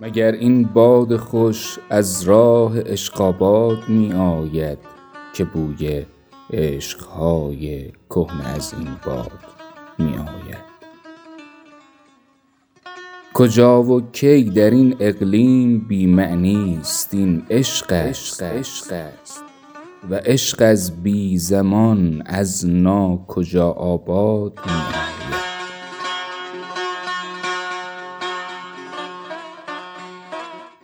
مگر این باد خوش از راه عشق آباد می آید که بوی عشق های کهنه از این باد می آید کجا و کی در این اقلیم بی معنی است این عشق است؟ و عشق از بی زمان از ناکجا آباد می آید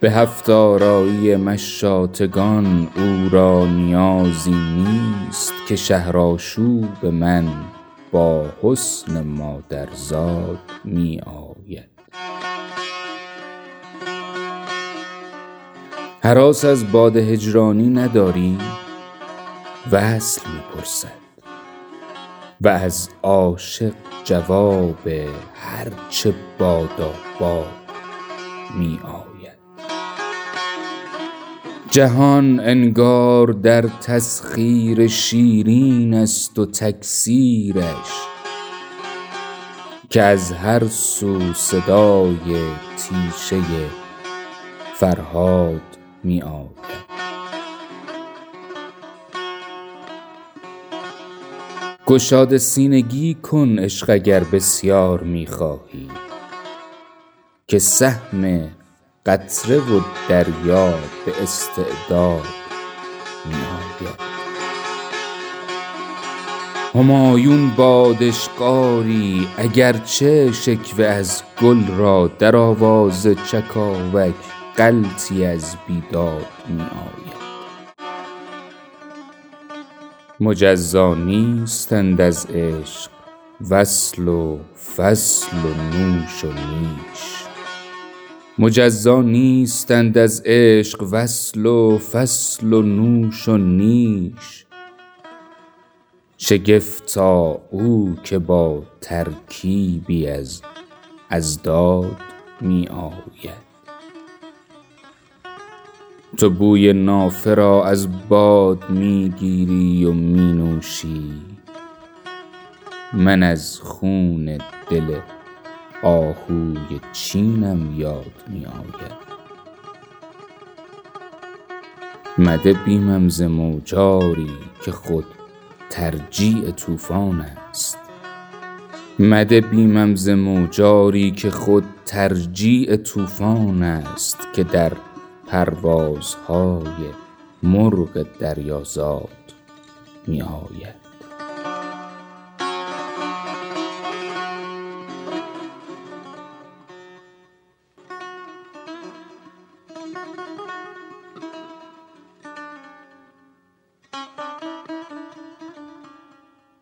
به هفت آرایی مشاطگان او را نیازی نیست که شهرآشوب من با حسن مادرزاد می آید هراس از باد هجرانی نداری؟ وصل می پرسد و از عاشق جواب هر چه باداباد می آید جهان انگار در تسخیر شیرین است و تکثیرش که از هر سو صدای تیشه فرهاد می آید گشاد سینگی کن عشق اگر بسیار می خواهی که سهم قطره و دریا به استعداد می آید همایون باد اشقاری اگر چه شکوه از گل را در آواز چکاوک غلطی از بیداد می آید مجزا نیستند از عشق وصل و فصل و نوش و نیش. شگفتا او که با ترکیبی از اضداد می آید. تو بوی نافه را از باد می گیری و می نوشی. من از خون دل آهوی چینم یاد می آید. مده بیمم ز موجاری که خود ترجیع طوفان است. که در پروازهای مرغ دریازاد می آید.